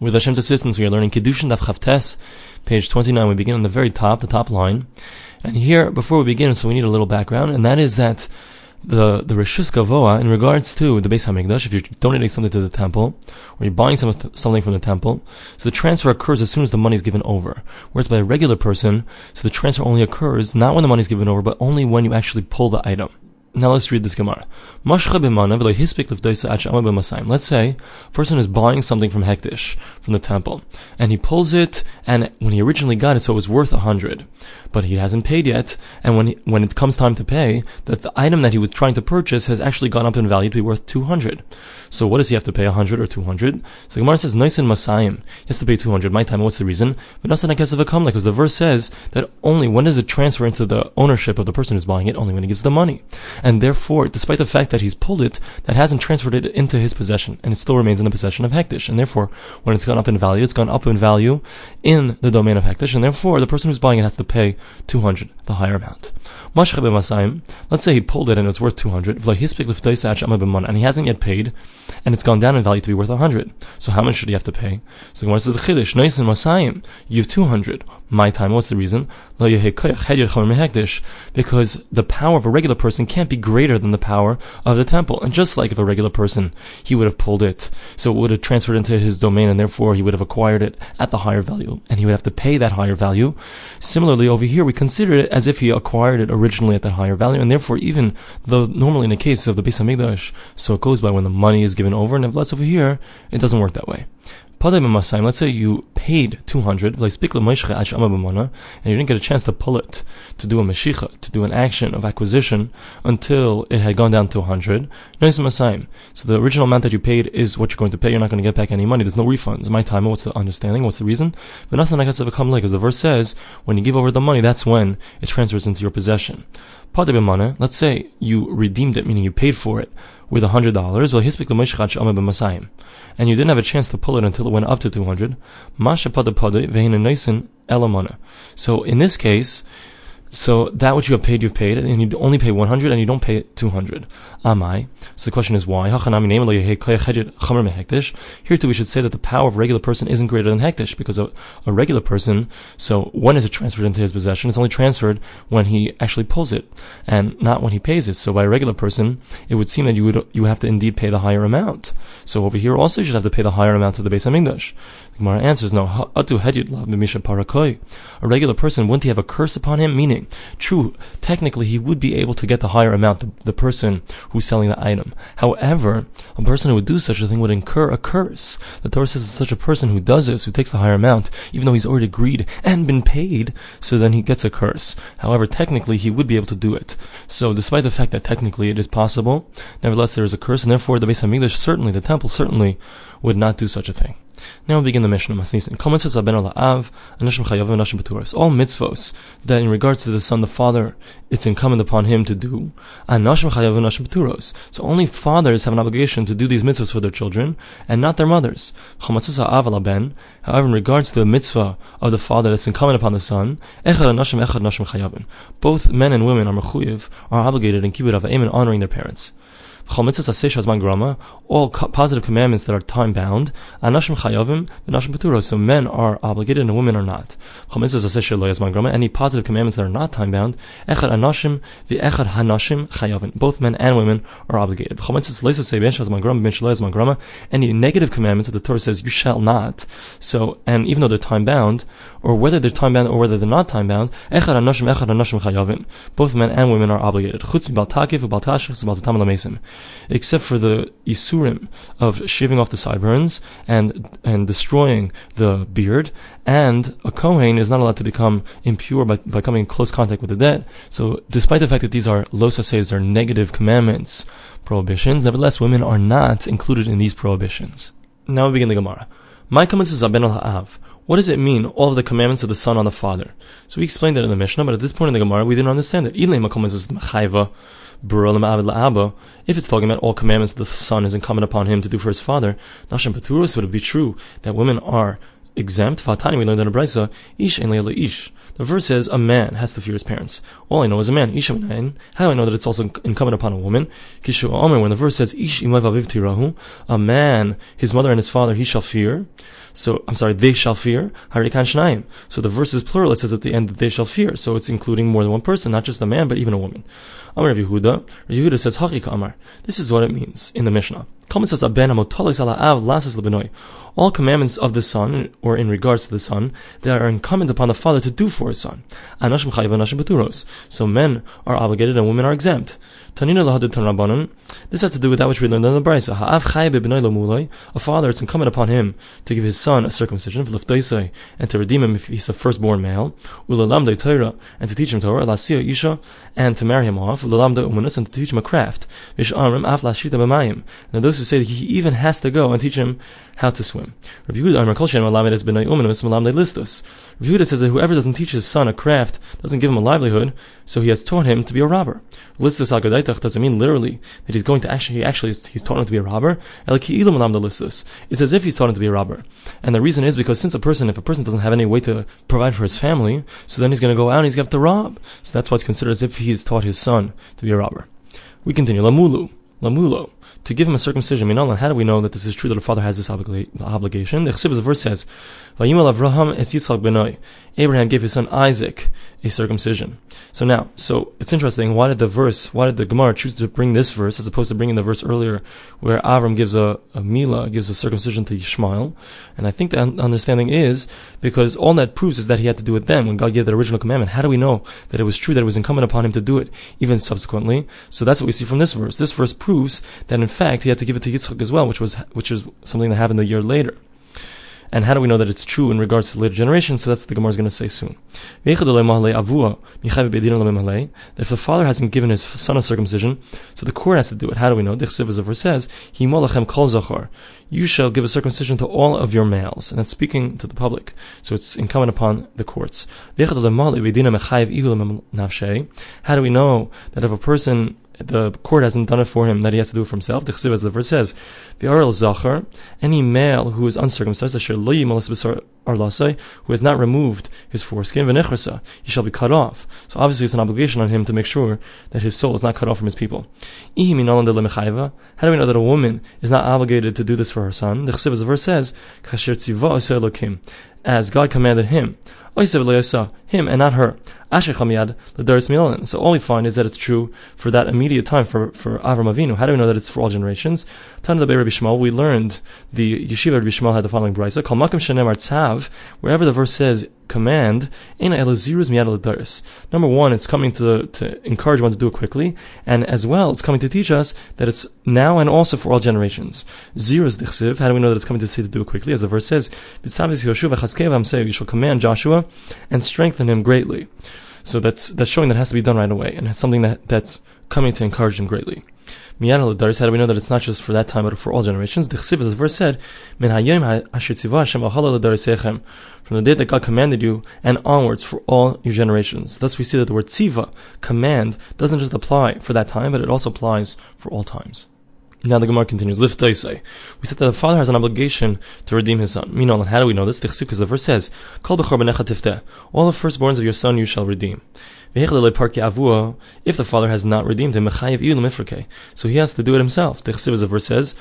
With Hashem's assistance, we are learning Kiddushin Daf Chavtes, page 29. We begin on the very top, the top line. And here, before we begin, so we need a little background, and that is that the the Rishus Gavoa, in regards to the Beis Hamikdash, if you're donating something to the temple, or you're buying some, something from the temple, so the transfer occurs as soon as the money is given over. Whereas by a regular person, so the transfer only occurs not when the money is given over, but only when you actually pull the item. Now let's read this Gemara. Let's say a person is buying something from Hekdesh, from the temple, and he pulls it, and when he originally got it, so it was worth a hundred, but he hasn't paid yet, and when he, when it comes time to pay, that the item that he was trying to purchase has actually gone up in value to be worth two hundred. So what does he have to pay, a hundred or two hundred? So the Gemara says, "Nice and Masayim." He has to pay two hundred. My time. What's the reason? Because the verse says that only when does it transfer into the ownership of the person who's buying it? Only when he gives the money and therefore, despite the fact that he's pulled it, that hasn't transferred it into his possession, and it still remains in the possession of Hekdesh. And therefore, when it's gone up in value, it's gone up in value in the domain of Hekdesh, and therefore, the person who's buying it has to pay 200, the higher amount. Let's say he pulled it and it's worth 200, and he hasn't yet paid, and it's gone down in value to be worth 100. So how much should he have to pay? So Gemara says, Chiddush, Masayim, you have 200. My time, what's the reason? Because the power of a regular person can't be greater than the power of the temple. And just like if a regular person, he would have pulled it, so it would have transferred into his domain, and therefore he would have acquired it at the higher value, and he would have to pay that higher value. Similarly, over here, we consider it as if he acquired it originally at that higher value, and therefore, even though normally in the case of the Beis Hamikdash, so it goes by when the money is given over, and if less over here, it doesn't work that way. Let's say you paid 200, and you didn't get a chance to pull it, to do a meshicha, to do an action of acquisition until it had gone down to 100. So the original amount that you paid is what you're going to pay. You're not going to get back any money. There's no refunds. My time, what's the understanding? What's the reason? Because the verse says, when you give over the money, that's when it transfers into your possession. Let's say you redeemed it, meaning you paid for it with a hundred dollars, well, and you didn't have a chance to pull it until it went up to two hundred. So in this case, so that which you have paid, you've paid, and you only pay 100 and you don't pay 200. Amai. So the question is why? Here too we should say that the power of a regular person isn't greater than hekdesh, because a, a regular person, so when is it transferred into his possession? It's only transferred when he actually pulls it, and not when he pays it. So by a regular person, it would seem that you would you have to indeed pay the higher amount. So over here also you should have to pay the higher amount to the Beis Hamikdash. Gemara answers, no, atu hedyut lav misha parakoi. a regular person, wouldn't he have a curse upon him? Meaning, True, technically he would be able to get the higher amount, the, the person who's selling the item. However, a person who would do such a thing would incur a curse. The Torah says such a person who does this, who takes the higher amount, even though he's already agreed and been paid, so then he gets a curse. However, technically he would be able to do it. So despite the fact that technically it is possible, nevertheless there is a curse, and therefore the Beis Hamikdash certainly, the temple certainly, would not do such a thing. Now we begin the Mishnah Masnisin. All mitzvos that in regards to the son, the father, it's incumbent upon him to do. So only fathers have an obligation to do these mitzvahs for their children, and not their mothers. However, in regards to the mitzvah of the father that's incumbent upon the son, both men and women are mechuyev, are obligated in kibbud av and honoring their parents all positive commandments that are time bound, anashim chayavim, nashim peturos. So men are obligated and women are not. Any positive commandments that are not time bound, echad anashim echad hanashim chayavim. Both men and women are obligated. Any negative commandments that the Torah says you shall not. So and even though they're time bound, or whether they're time bound or whether they're not time bound, echad anashim echad anashim chayavim. Both men and women are obligated. Chutz baltakif baltashich except for the isurim of shaving off the sideburns and and destroying the beard, and a kohen is not allowed to become impure by, by coming in close contact with the dead. So, despite the fact that these are losases, are negative commandments, prohibitions, nevertheless, women are not included in these prohibitions. Now we begin the Gemara. My comments is Aben al Ha'av. What does it mean, all of the commandments of the son on the father? So we explained that in the Mishnah, but at this point in the Gemara, we didn't understand it. If it's talking about all commandments the son is incumbent upon him to do for his father, Nashim Paturus would it be true that women are exempt. Fatani, we learned in a brisa, ish en ish. The verse says a man has to fear his parents. All I know is a man. Ish How do I know that it's also incumbent upon a woman? Kishu Omer, when the verse says ish a man, his mother and his father he shall fear. So I'm sorry, they shall fear. Harikan Shnaim. So the verse is plural. It says at the end that they shall fear. So it's including more than one person, not just a man, but even a woman. Amar Yehuda. Yehuda says Hachika Amar. This is what it means in the Mishnah. All commandments of the son, or in regards to the son, that are incumbent upon the father to do for his son. So men are obligated and women are exempt. This has to do with that which we learned in the Brisa. A father, it's incumbent upon him to give his son a circumcision, and to redeem him if he's a firstborn male, and to teach him Torah, and to marry him off, and to teach him a craft. And those who say that he even has to go and teach him how to swim. Rabbi Yehuda says that whoever doesn't teach his son a craft doesn't give him a livelihood, so he has taught him to be a robber. Listus agadaitach doesn't mean literally that he's going to actually, he actually, he's taught him to be a robber. It's as if he's taught him to be a robber. And the reason is because since a person, if a person doesn't have any way to provide for his family, so then he's going to go out and he's going to have to rob. So that's why it's considered as if he's taught his son to be a robber. We continue. Lamulu. Lamulo to give him a circumcision. Minalan, how do we know that this is true that a father has this obligation? The verse says. Abraham gave his son Isaac a circumcision. So now, so it's interesting. Why did the verse, why did the Gemara choose to bring this verse as opposed to bringing the verse earlier where Avram gives a, a Mila, gives a circumcision to Yishmael? And I think the understanding is because all that proves is that he had to do it then when God gave the original commandment. How do we know that it was true that it was incumbent upon him to do it even subsequently? So that's what we see from this verse. This verse proves that in fact he had to give it to Yitzchak as well, which was, which is something that happened a year later. And how do we know that it's true in regards to later generations? So that's what the Gemara is going to say soon. That if the father hasn't given his son a circumcision, so the court has to do it. How do we know? The verse says, You shall give a circumcision to all of your males. And that's speaking to the public. So it's incumbent upon the courts. How do we know that if a person the court hasn't done it for him, that he has to do it for himself. The Chesiv, as the verse says, V'arel zachar, any male who is uncircumcised, who has not removed his foreskin, v'nechrasa, he shall be cut off. So obviously it's an obligation on him to make sure that his soul is not cut off from his people. How do we know that a woman is not obligated to do this for her son? The Chesiv, as the verse says, "Kasher as God commanded him him and not her. So all we find is that it's true for that immediate time for, for Avram Avinu. How do we know that it's for all generations? The Rabbi Shmuel, we learned the Yeshiva Rabbi Shmuel had the following brisa: Kol makom shenemar tzav, wherever the verse says command, in elazirus miyad Number one, it's coming to, to encourage one to do it quickly, and as well, it's coming to teach us that it's now and also for all generations. Zirus dichsiv, how do we know that it's coming to say to do it quickly? As the verse says, you shall command Joshua and strengthen him greatly. So that's that's showing that has to be done right away, and it's something that, that's coming to encourage him greatly. How do we know that it's not just for that time, but for all generations? The verse said, Min from the day that God commanded you and onwards for all your generations. Thus we see that the word tziva, command, doesn't just apply for that time, but it also applies for all times. Now the Gemara continues. Lift We said that the father has an obligation to redeem his son. Meanwhile, how do we know this? Because the verse says, "All the firstborns of your son you shall redeem." If the father has not redeemed him, so he has to do it himself. The verse says,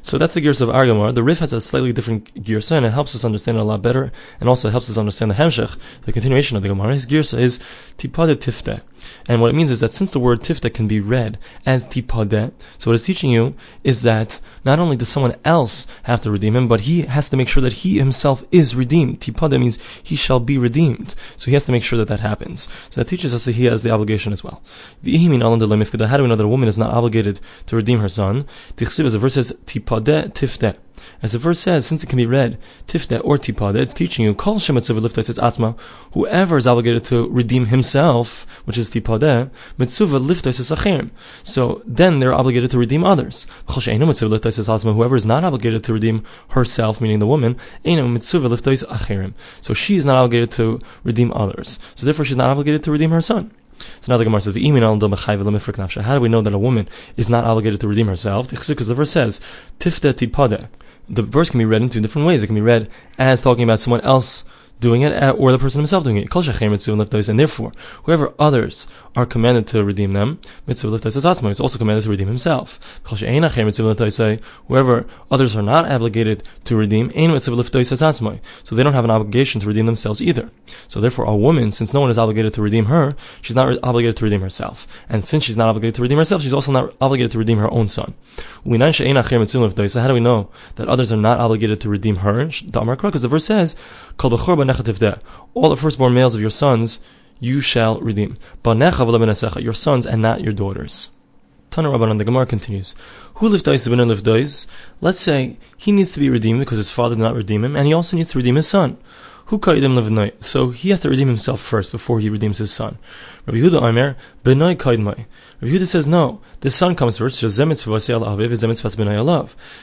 so that's the gears of Argamar. The Rif has a slightly different girsa, and it helps us understand it a lot better, and also helps us understand the Hemshech, the continuation of the Gemara. His girsa is tipade tifte. And what it means is that since the word tifte can be read as tipade, so what it's teaching you is that not only does someone else have to redeem him, but he has to make sure that he himself is redeemed. Tipade means he shall be redeemed. So he has to make sure that that happens. So that teaches us that he has the obligation as well. How do we know that a woman is not obligated to redeem her son? The verse says, tipade tifte. As the verse says, since it can be read tifte or tipade, it's teaching you kol shemitzuv liftais atzma. Whoever is obligated to redeem himself, which is tipade, mitzuva liftais achirim. So then they're obligated to redeem others. Whoever is not obligated to redeem herself, meaning the woman, mitzuva liftais achirim. So she is not obligated to redeem others. So therefore, she's not obligated to redeem her son. So now the Gemara says, How do we know that a woman is not obligated to redeem herself? Because the verse says, Tifte tipade. The verse can be read in two different ways. It can be read as talking about someone else doing it, uh, or the person himself doing it. And therefore, whoever others are commanded to redeem them, is also commanded to redeem himself. Whoever others are not obligated to redeem, so they don't have an obligation to redeem themselves either. So therefore, a woman, since no one is obligated to redeem her, she's not obligated to redeem herself. And since she's not obligated to redeem herself, she's also not obligated to redeem her own son. How do we know that others are not obligated to redeem her? Because the verse says, all the firstborn males of your sons you shall redeem. Your sons and not your daughters. Tana Rabbanan, the Gemara continues. Who liftais ben liftais? Let's say he needs to be redeemed because his father did not redeem him, and he also needs to redeem his son. Who kaidim levnoi? So he has to redeem himself first before he redeems his son. Rabbi Yehuda Omer benoi kaidmai. Rabbi Yehuda says no. The son comes first.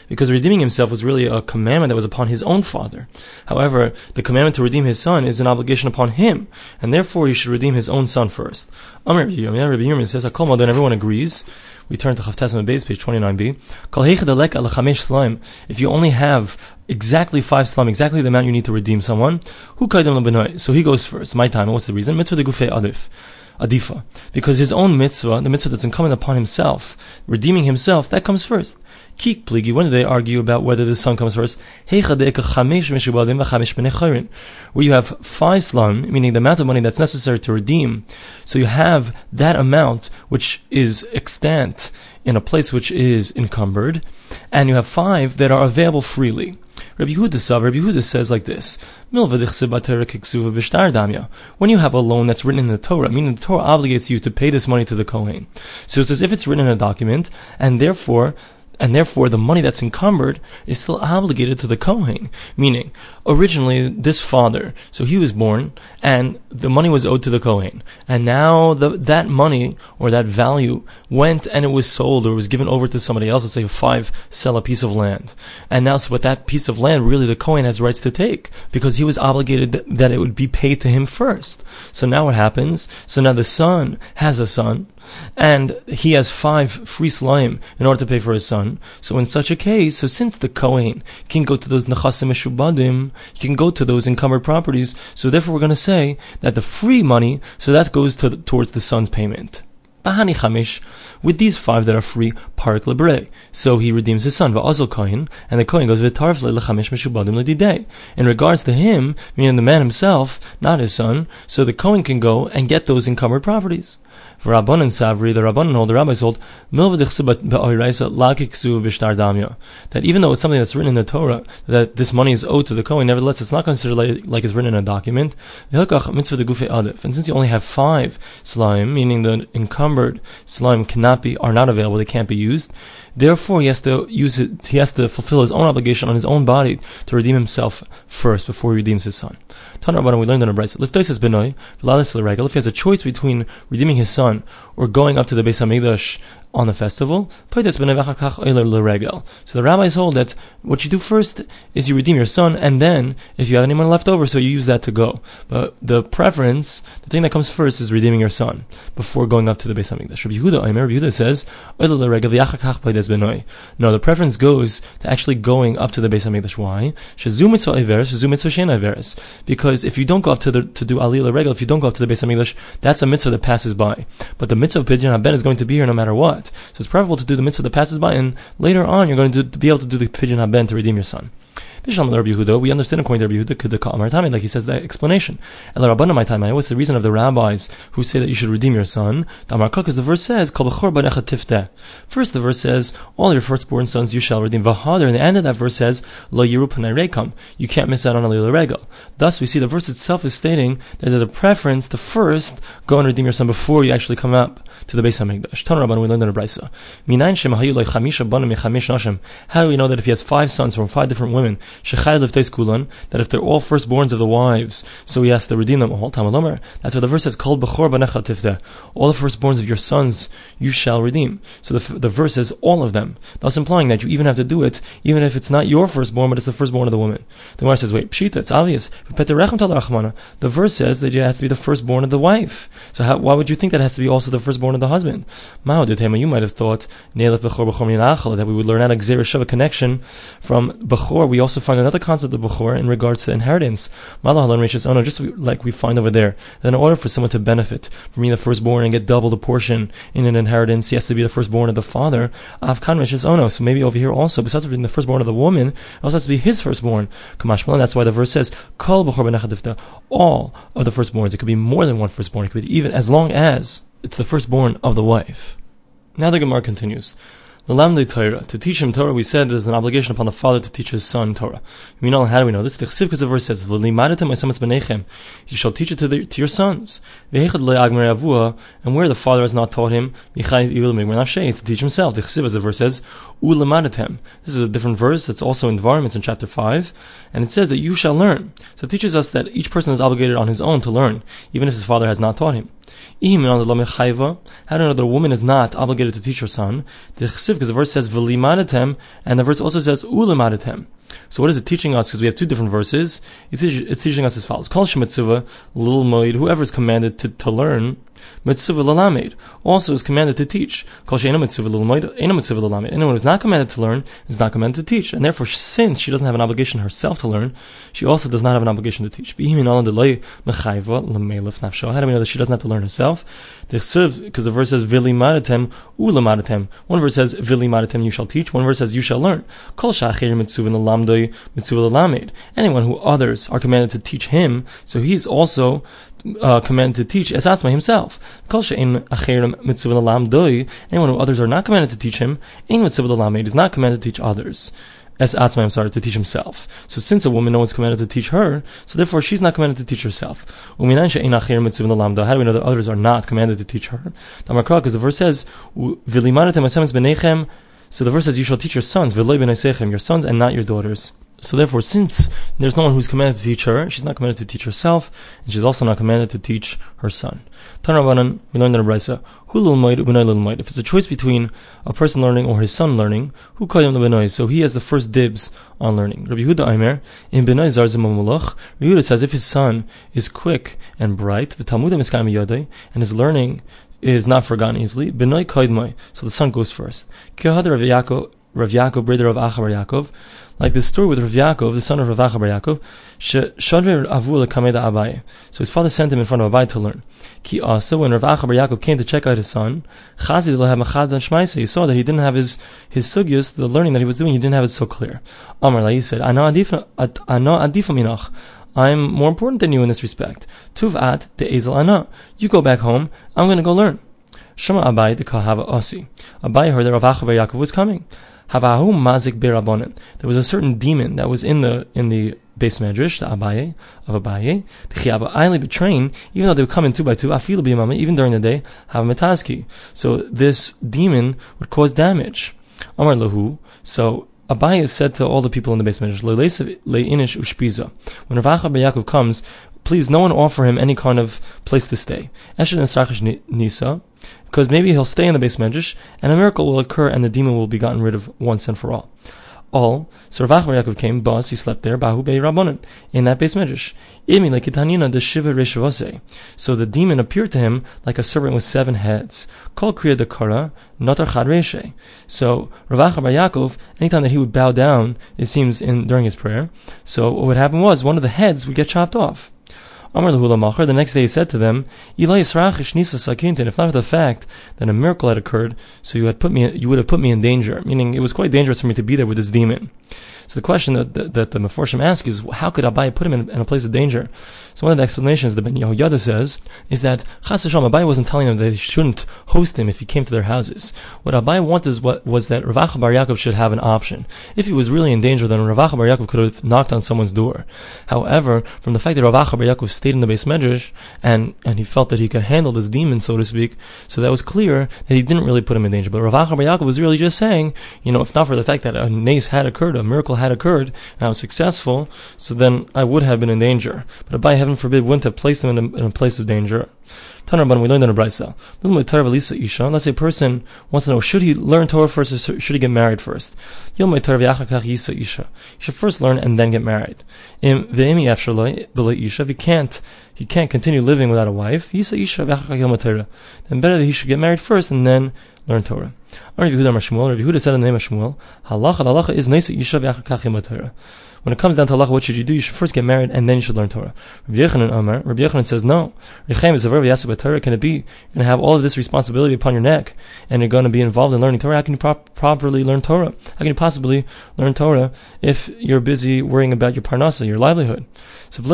Because redeeming himself was really a commandment that was upon his own father. However, the commandment to redeem his son is an obligation upon him, and therefore he should redeem his own son first. Rabbi Yirmiyah says, "Hakol everyone agrees." We turn to Chavtes Base, page 29b. If you only have exactly five slime, exactly the amount you need to redeem someone, who So he goes first. My time. What's the reason? Mitzvah de gufei adif adifa. Because his own mitzvah, the mitzvah that's incumbent upon himself, redeeming himself, that comes first. Kik pligi, when do they argue about whether the son comes first? Where you have five slum, meaning the amount of money that's necessary to redeem. So you have that amount which is extant in a place which is encumbered, and you have five that are available freely. Rabbi Yehuda Rabbi Yehuda says like this: When you have a loan that's written in the Torah, meaning the Torah obligates you to pay this money to the Kohen. So it's as if it's written in a document, and therefore and therefore the money that's encumbered is still obligated to the Kohen. Meaning, originally this father, so he was born, and the money was owed to the Kohen, and now the, that money or that value went and it was sold or was given over to somebody else. Let's say a five sell a piece of land, and now so but that piece of land really the Kohen has rights to take because he was obligated that it would be paid to him first. So now what happens? So now the son has a son and he has five free slime in order to pay for his son. So in such a case, so since the Kohen can go to those nechasim meshubadim, he can go to those encumbered properties. So therefore, we're going to say that the free money, so that goes to, towards the son's payment. Bahani Chamish, with these five that are free, Parak Lebre. So he redeems his son, Va'azal Kohen, and the Kohen goes V'tarf Lechamish Meshubadim Ledidei. In regards to him, meaning the man himself, not his son, so the Kohen can go and get those encumbered properties. Rabbanan Savri, the Rabbanan hold, the rabbis hold, that even though it's something that's written in the Torah, that this money is owed to the Kohen, nevertheless it's not considered like, like it's written in a document. And since you only have five slime, meaning the encumbered slime cannot be, are not available, they can't be used, Therefore, he has to use it. He has to fulfill his own obligation on his own body to redeem himself first before he redeems his son. Tana we learned in a brayse. If he has a choice between redeeming his son or going up to the Beis Hamikdash on the festival. So the rabbis hold that what you do first is you redeem your son, and then if you have any money left over, so you use that to go. But the preference, the thing that comes first, is redeeming your son before going up to the Beis Hamikdash. Rabbi Yehuda, Rabbi Yehuda says, no, the preference goes to actually going up to the Beis Hamikdash. Why? Because if you don't go up to the to do alila regal, if you don't go up to the Beis Hamikdash, that's a mitzvah that passes by. But the mitzvah of pidyon haben is going to be here no matter what. So it's preferable to do the mitzvah that passes by, and later on you're going to, do, to be able to do the pidyon haben to redeem your son. We understand according to the Rabbi Yehuda, like he says the explanation. And the my time, what's the reason of the rabbis who say that you should redeem your son? Because the verse says, First, the verse says, all your firstborn sons you shall redeem. Vahader, and the end of that verse says, Lo. You can't miss out on a lila. Thus, we see the verse itself is stating that there's a preference to first go and redeem your son before you actually come up to the Beis Hamikdash. Tan Rabban, we learned in. How do we know that if he has five sons from five different women, that if they're all firstborns of the wives, so he has to redeem them all? That's why the verse says, called Bhakor Banachatifta. All the firstborns of your sons you shall redeem. So the, the verse says all of them, thus implying that you even have to do it, even if it's not your firstborn, but it's the firstborn of the woman. The Gemara says, wait, pshita, it's obvious. The verse says that it has to be the firstborn of the wife. So how, why would you think that has to be also the firstborn of the husband? You might have thought that we would learn out a connection from Bechor. We also also find another concept of Bechor in regards to inheritance. Malahalan Rishis oh Ono, just like we find over there, that in order for someone to benefit from being the firstborn and get double the portion in an inheritance, he has to be the firstborn of the father. Avkan Rishis oh Ono. So maybe over here also, besides being the firstborn of the woman, it also has to be his firstborn. And that's why the verse says, all of the firstborns. It could be more than one firstborn. It could be even as long as it's the firstborn of the wife. Now the Gemara continues. The Torah. To teach him Torah, we said there's an obligation upon the father to teach his son Torah. We know how do we know this? The Chesiv, because the verse says, You shall teach it to, the, to your sons. And where the father has not taught him, he is to teach himself. The Chesiv, as the verse says, This is a different verse. It's also in Dvarim. It's in chapter 5. And it says that you shall learn. So it teaches us that each person is obligated on his own to learn, even if his father has not taught him. How do you know that a woman is not obligated to teach her son? Because the verse says v'limadatem, and the verse also says ulimadatem. So what is it teaching us? Because we have two different verses. It's, teaching us as follows: Kol shemitzuva little moed, whoever is commanded to, to learn mitzvah lalamed also is commanded to teach. Anyone who is not commanded to learn is not commanded to teach, and therefore, since she doesn't have an obligation herself to learn, she also does not have an obligation to teach. How do we know that she doesn't have to learn herself? Because the verse says vili madatem ulamadatem. One verse says vili madatem you shall teach. One verse says you shall learn. Anyone who others are commanded to teach him, so he's also uh, commanded to teach as Asma himself. Anyone who others are not commanded to teach him, is not commanded to teach others. As Atzma, I'm sorry, to teach himself. So since a woman no one's commanded to teach her, so therefore she's not commanded to teach herself. How do we know that others are not commanded to teach her? Because the verse says, so the verse says, you shall teach your sons, your sons and not your daughters. So therefore, since there's no one who's commanded to teach her, she's not commanded to teach herself, and she's also not commanded to teach her son. Tanrabanan, we learned in the Brisa, if it's a choice between a person learning or his son learning, who koyim lebenoy, so he has the first dibs on learning. Rabbi Yehuda Aimer, in benoy zarzim mulach, Rabbi Yehuda says if his son is quick and bright, and his learning is not forgotten easily, benoy koydmoy, so the son goes first. Rav Yaakov, Rav Yaakov, brother of Acha bar Yaakov, like the story with Rav Yaakov, the son of Rav Acha bar Yaakov, Shadre Avul Kameda Abai. So his father sent him in front of Abai to learn. Ki also, when Rav Acha bar Yaakov came to check out his son, Chazi He saw that he didn't have his, his sugyas, the learning that he was doing, he didn't have it so clear. Amar he said, Ano adifa minach. I'm more important than you in this respect. Tuv at the Ezel Ana. You go back home, I'm going to go learn. Shema Abai the Kahava Osi. Abai heard that Rav Acha bar Yaakov was coming. Havahu mazik. There was a certain demon that was in the in the beis medrash, the Abaye of Abaye. The Chiava Aili betraying, even though they would come in two by two, afilu b'yamama, even during the day, have metaski. So this demon would cause damage. Amar lahu. So Abaye said to all the people in the beis medrash, le'inish. When Rav Yaakov comes, please no one offer him any kind of place to stay. Eshet nisa, because maybe he'll stay in the beis medrash, and a miracle will occur, and the demon will be gotten rid of once and for all. All so Rav Yaakov came, bus, he slept there, Bahu Bei in that beis medrash. Imi like the Shiva Reshavase. So the demon appeared to him like a serpent with seven heads. Kol Kriya Dekara, Notar Chad Reshe. So Rav Yaakov, anytime that he would bow down, it seems in during his prayer, so what would happen was one of the heads would get chopped off. The next day he said to them, If not for the fact that a miracle had occurred, so you had put me, you would have put me in danger. Meaning, it was quite dangerous for me to be there with this demon. So the question that, that, that the Meforshim ask is, how could Abai put him in, in, a place of danger? So one of the explanations that Ben Yehoyada says is that Chas Hashem, Abai wasn't telling them that he shouldn't host him if he came to their houses. What Abai wanted what, was that Rav Bar Yaakov should have an option. If he was really in danger, then Rav Bar Yaakov could have knocked on someone's door. However, from the fact that Rav Bar Yaakov stayed in the beis medrash and, and he felt that he could handle this demon, so to speak, so that was clear that he didn't really put him in danger. But Rav Bar Yaakov was really just saying, you know, if not for the fact that a nace had occurred, a miracle had occurred, and I was successful, so then I would have been in danger. But Abai, heaven forbid, wouldn't have placed them in a, in a place of danger. Tanarban, we learned in a brisa. Let's say a person wants to know should he learn Torah first or should he get married first? He should first learn and then get married. If he can't, he can't continue living without a wife. Then better that he should get married first and then learn Torah. Rabbi Yehuda said in the name of Shmuel, halacha, halacha is Torah. When it comes down to Allah, what should you do? You should first get married and then you should learn Torah. Rabbi Yochanan Amar, Rabbi Yochanan says, no. Rechem is a verb Torah. Can it be? You're going to have all of this responsibility upon your neck and you're going to be involved in learning Torah. How can you pro- properly learn Torah? How can you possibly learn Torah if you're busy worrying about your parnasa, your livelihood? So, so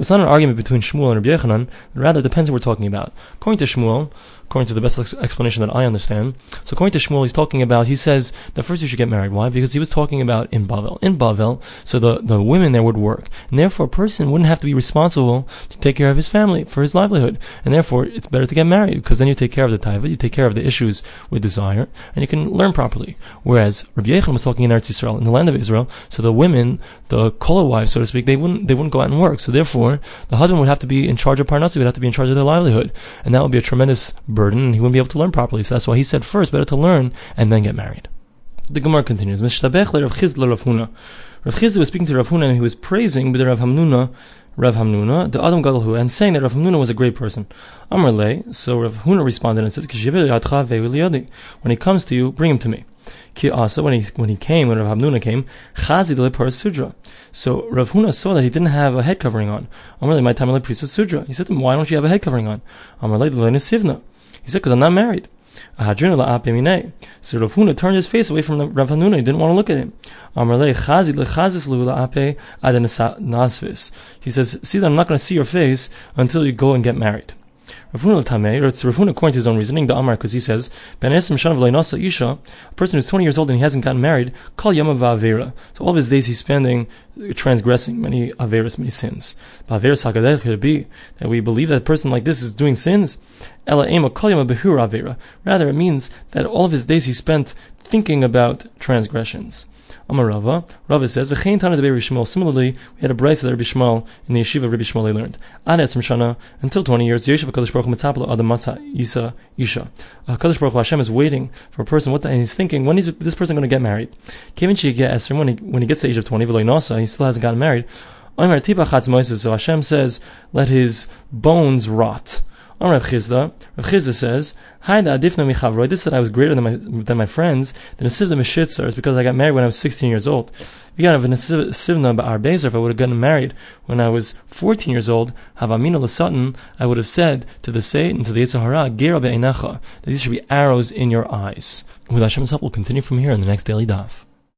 it's not an argument between Shmuel and Rabbi Yochanan, but rather it depends what we're talking about. According to Shmuel, according to the best explanation that I understand. So according to Shmuel, he's talking about, he says that first you should get married. Why? Because he was talking about in Bavel. In Bavel, so the, the women there would work. And therefore a person wouldn't have to be responsible to take care of his family, for his livelihood. And therefore it's better to get married, because then you take care of the taiva, you take care of the issues with desire, and you can learn properly. Whereas Rabbi Yechon was talking in Eretz Israel, in the land of Israel, so the women, the kola wives, so to speak, they wouldn't, they wouldn't go out and work. So therefore, the husband would have to be in charge of parnassi, would have to be in charge of their livelihood. And that would be a tremendous burden, and he wouldn't be able to learn properly. So that's why he said first, better to learn and then get married. The Gemara continues. Rav Chisda Rav Chisda was speaking to Rav Huna and he was praising the Rav Hamnuna, Rav Hamnuna, the Adam Gadolhu, and saying that Rav Hamnuna was a great person. Amr Le, so Rav Huna responded and said, When he comes to you, bring him to me. Ki also when he when he came, when Rav Hamnuna came, Chazi Sudra. So Rav Huna saw that he didn't have a head covering on. Amr my time Sudra. He said to him, Why don't you have a head covering on? Amr Sivna. He said, Because I'm not married. So Rav Huna turned his face away from Rav Hamnuna. He didn't want to look at him. He says, see that I'm not going to see your face until you go and get married. Rav Huna Tameh, or it's Rav Huna according to his own reasoning, the Amar, because he says, Ben Esim Shanav Isha, a person who's 20 years old and he hasn't gotten married, call Yama Avera. So all of his days he's spending uh, transgressing many Averas, many sins. Averas be that we believe that a person like this is doing sins. Ela Ema Kol Yama Behur Avera. Rather, it means that all of his days he spent thinking about transgressions. Amarava. Rava Rava says, V'chein Tana Rabbi Shmuel. Similarly, we had a brayse that Rabbi Shmuel in the yeshiva Rabbi Shmuel learned. Ad Esrim Shana, until 20 years, Yeshiva Kadosh Baruch Hu Mitzapla Adam Matza Isa Isha. Uh, Kadosh Baruch Hu Hashem is waiting for a person, what the, and he's thinking, when is this person going to get married? Kevin Shigya Esrim, when he, when he gets to the age of 20, V'loi Nasa, he still hasn't gotten married. So Hashem says, let his bones rot. On Rav Chisda, Rav Chisda says, Haida adifna michavroy. This said I was greater than my than my friends. The nesivna mishitzer is because I got married when I was 16 years old. If you got a nesivna ba'ar if I would have gotten married when I was 14 years old, havamina l'satan, I would have said to the Satan, to the Yitzhahara, gira be'enacha, that these should be arrows in your eyes. With Hashem's help, we'll continue from here in the next daily daf.